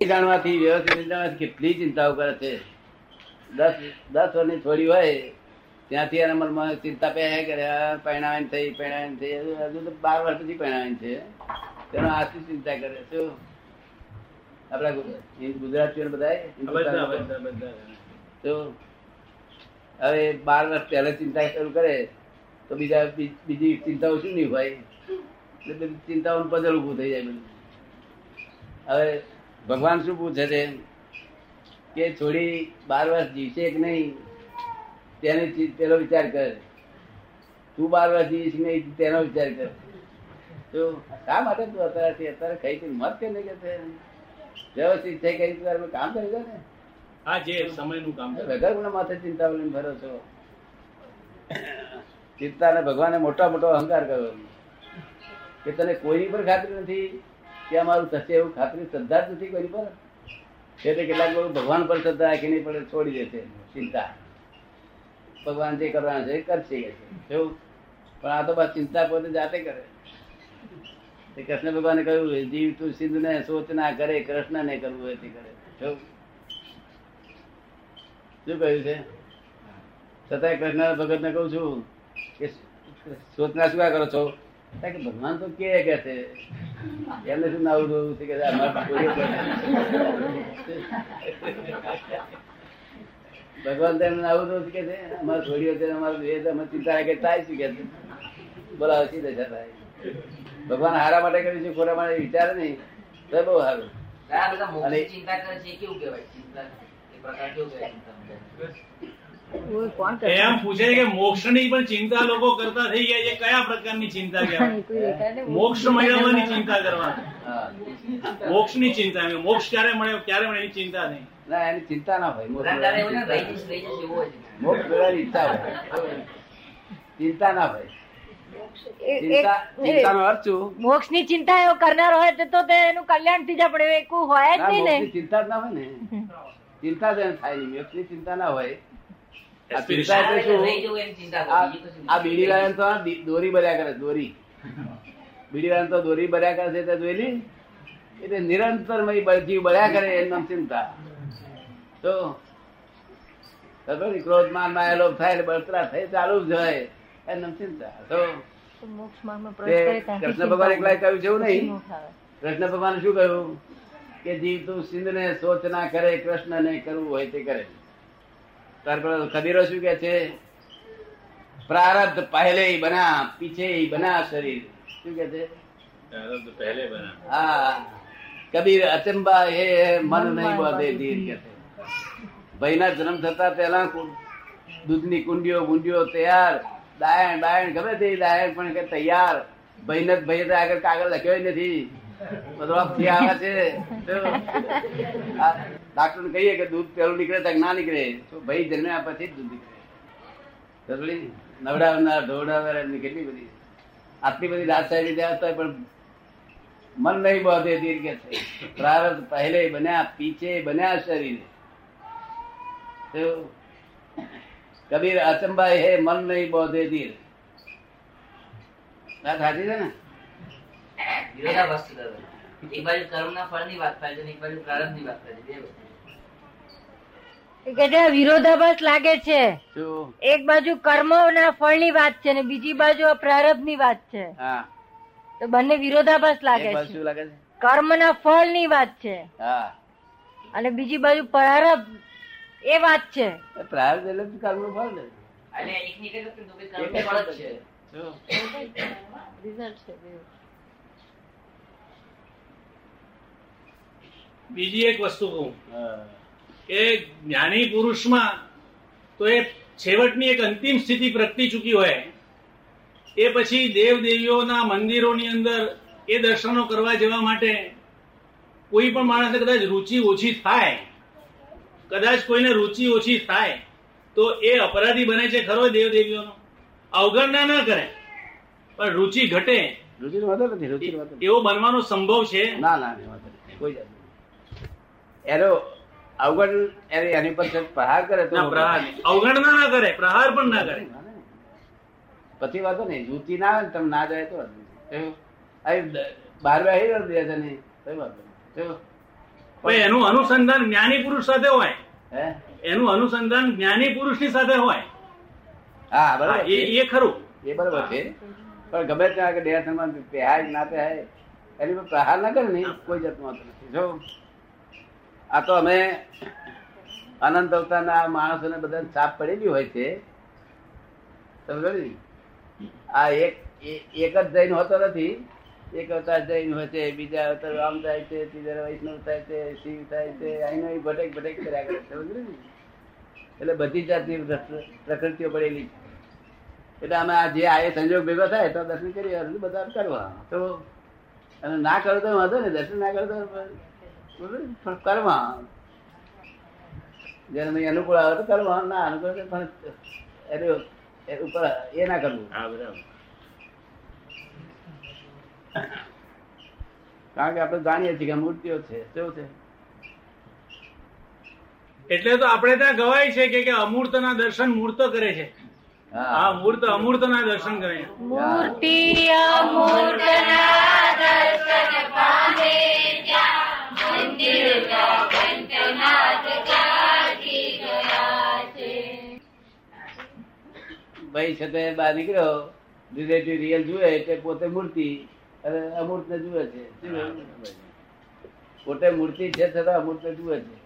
જાણવાથી વ્યવસ્થિત જાણવાથી કેટલી ચિંતાઓ કરે છે. દસ દસ વર્ષની થોડી હોય ત્યાંથી એના મનમાં ચિંતા પે કરે પરિણામ થઈ પરિણામ થઈ હજુ તો બાર વર્ષ પછી પરિણામ છે. તેનો આથી ચિંતા કરે શું? આપડા ગુજરાતીઓ બધા તો હવે બાર વર્ષ પહેલા ચિંતા શરૂ કરે તો બીજા બીજી ચિંતાઓ શું નહીં હોય? એટલે બધી ચિંતાઓનું પદલ ઉભું થઈ જાય બધું. હવે ભગવાન શું પૂછે છે? કે છોડી બાર વર્ષ જીવશે કે નહીં? તેને પેલો વિચાર કર. તું બાર વર્ષ જીવીશ નહીં તેનો વિચાર કર. તો શા માટે તું અત્યારથી અત્યારે ખાઈ કઈ મત કે નહીં કે છે? વ્યવસ્થિત થઈ કઈ તારે કામ કરી દો ને. હા જે સમયનું કામ વગર ગુના માથે ચિંતા લઈને ભરો છો. ચિંતા ને ભગવાને મોટા મોટો અહંકાર કર્યો. કે તને કોઈની પર ખાતરી નથી. કે અમારું થશે એવું ખાતરી, શ્રદ્ધા જ નથી કરી પણ એટલે કેટલાક લોકો ભગવાન પર શ્રદ્ધા રાખી નહીં પડે છોડી દેશે ચિંતા. ભગવાન જે કરવાના છે કરશે કે પણ આ તો બસ ચિંતા પોતે જાતે કરે. તે કૃષ્ણ ભગવાને કહ્યું જીવ તું સિંધુ ને સોચ ના કરે કૃષ્ણ ને કરવું હોય તે કરે. શું કહ્યું છે? છતાંય કૃષ્ણ ભગત ને કહું છું કે સોચના શું કરો છો? ભગવાન તો કે છે. એમને શું નાવું છે કે. ભગવાન તો એમને નાવું જોવું છે કે અમારે છોડીઓ છે અમારે વેદ અમે ચિંતા કે થાય શું કે છે? બોલાવો સીધે થાય ભગવાન હારા માટે કર્યું છે ખોરા માટે વિચાર નહીં. તો બહુ સારું. ચિંતા કરે છે કેવું કહેવાય? ચિંતા એ પ્રકાર કેવું કહેવાય? ચિંતા એમ પૂછે છે કે મોક્ષની પણ ચિંતા લોકો કરતા થઈ ગયા છે. કયા પ્રકારની ચિંતા કહેવાય? મોક્ષ મેળવવાની ચિંતા કરવાની. મોક્ષની ચિંતા મોક્ષ ક્યારે મળે ક્યારે મળે એની ચિંતા નહીં. ના એની ચિંતા ના ભાઈ મોક્ષ મેળવવાની ઈચ્છા હોય. ચિંતા ના શું મોક્ષની ચિંતા એવો કરનાર હોય તો તો એનું કલ્યાણ થઈ જાય પણ એવું હોય જ નહીં ને. ચિંતા જ ના હોય ને. ચિંતા થાય મોક્ષની ચિંતા ના હોય. આ. એટલે શું? આ બીડી વાળાને તો દોરી ભર્યા કરે દોરી. બીડી વાળાને તો દોરી ભર્યા કરે છે તે જોયેલી? એટલે નિરંતર જીવ બળ્યા કરે એમ નામ ચિંતા. તો ક્રોધ માનમાં લોભ થાય બળતરા થાય ચાલુ જ હોય એમ નામ ચિંતા. તો કૃષ્ણ ભગવાન એકલા કહ્યું છે એવું નહીં? કૃષ્ણ ભગવાન શું કહ્યું? કે જીવ તું સિંધ ને સોચ ના કરે કૃષ્ણ ને કરવું હોય તે કરે. કબીરો શું કે છે? પ્રારબ્ધ પહેલે બના પીછે બના શરીર. શું કે છે? પહેલે બના. હા. કબીર અચંબા એ મન નહીં બોધે ધીર કે છે. ભાઈના જન્મ થતા પહેલા દૂધની કુંડીઓ ગુંડીઓ તૈયાર. દાયણ દાયણ ગમે તે દાયણ પણ કે તૈયાર. ભાઈને ભાઈ તો આગળ કાગળ લખ્યો નથી. બધો આવે છે. ડાક્ટર ને કહીએ કે દૂધ પેલું નીકળે તો ના નીકળે. તો ભાઈ જન્મ્યા પછી જ દૂધ નીકળે. નવડાવનાર, ધોવડાવનાર કેટલી બધી આટલી બધી રાજશાહી ત્યાં હોય પણ મન નહીં બોધે દીર્ઘ છે પ્રારબ્ધ પહેલે બન્યા, પીછે બન્યા શરીર. કબીર અચંબાઈ હે, મન નહીં બોધે દીર વાત સાચી છે ને? વિરોધાભાસ એક બાજુ કર્મ ના ફળની વાત થાય છે એક બાજુ પ્રારબ્ધની વાત થાય છે. બે વસ્તુ. એ કે છે વિરોધાભાસ લાગે છે. એક બાજુ કર્મના ફળની વાત છે ને બીજી બાજુ પ્રારબ્ધની વાત છે. તો બંને વિરોધાભાસ લાગે છે. કર્મ ના ફળની વાત છે. અને બીજી બાજુ પ્રારબ્ધ એ વાત છે. પ્રારબ્ધ એટલે કર્મ કર્મનું ફળ ને ફળ બે. બીજી એક વસ્તુ કહું. હા. કે જ્ઞાની પુરુષમાં તો એ છેવટની એક અંતિમ સ્થિતિ પ્રગટી ચૂકી હોય. એ પછી દેવ દેવીઓના મંદિરોની અંદર એ દર્શનો કરવા જવા માટે કોઈ પણ માણસને કદાચ રુચિ ઓછી થાય કદાચ કોઈને રુચિ ઓછી થાય તો એ અપરાધી બને છે ખરો દેવ દેવીઓનો અવગણના ન કરે પણ રુચિ ઘટે. રુચિ વાંધો નથી રુચિનો એવો બનવાનો સંભવ છે? ના ના. કોઈ એનો અવગણ એની પર પ્રહાર કરે તો ના પ્રહાર અવગણના ના કરે પ્રહાર પણ ના કરે. પછી વાતો નહીં. રુચિ ના આવે ને તમે ના જાય તો બાર દ- બાર બેસી રહ્યો બે જણે, કઈ નહીં. એનું અનુસંધાન જ્ઞાની પુરુષ સાથે હોય. હે? એનું અનુસંધાન જ્ઞાની પુરુષની સાથે હોય. હા બરાબર. એ ખરું. એ બરાબર છે. પણ ગમે ત્યાં આગળ દેહાસનમાં પહેરાય ના પહેરાય એની પર પ્રહાર ના કરે ને કોઈ જાતનો વાત નથી. જો આ તો અમે અનંત અવતારના માણસોને બધા છાપ પડેલી હોય છે સમજો ને? આ એક એક જ જૈન હોતો નથી એક અવતાર જૈન હોય છે, બીજા અવતાર રામ થાય છે, ત્રીજા વૈષ્ણવ થાય છે, શિવ થાય છે અહીંનો અહીં ભટેક ભટેક કર્યા કરે સમજો એટલે બધી જાતની પ્રકૃતિઓ પડેલી છે એટલે અમે આ જે આ સંજોગ ભેગો થાય તો દર્શન કરી બધા કરવા તો અને ના કરો તો વાંધો ને દર્શન ના કરો તો? પણ કરવા જેને મેં અનુકૂળ આવે તો કરવા ના અનુકૂળ પણ ઉપર એ ના કરવું. કારણ કે આપણે જાણીએ છીએ કે મૂર્તિઓ છે. શું છે? એટલે તો આપણે ત્યાં ગવાય છે કે કે અમૂર્તના દર્શન મૂર્ત કરે છે. હા. મૂર્ત અમૂર્તના દર્શન કરે મૂર્તિ અમૂર્ત અમૂર્તના ભાઈ છે તે બહાર નીકળ્યો. રિલેટિવ રિયલ જુએ એટલે પોતે મૂર્તિ. અને અમૂર્ત ને જુએ છે. પોતે મૂર્તિ છે છતાં અમૂર્ત જુએ છે.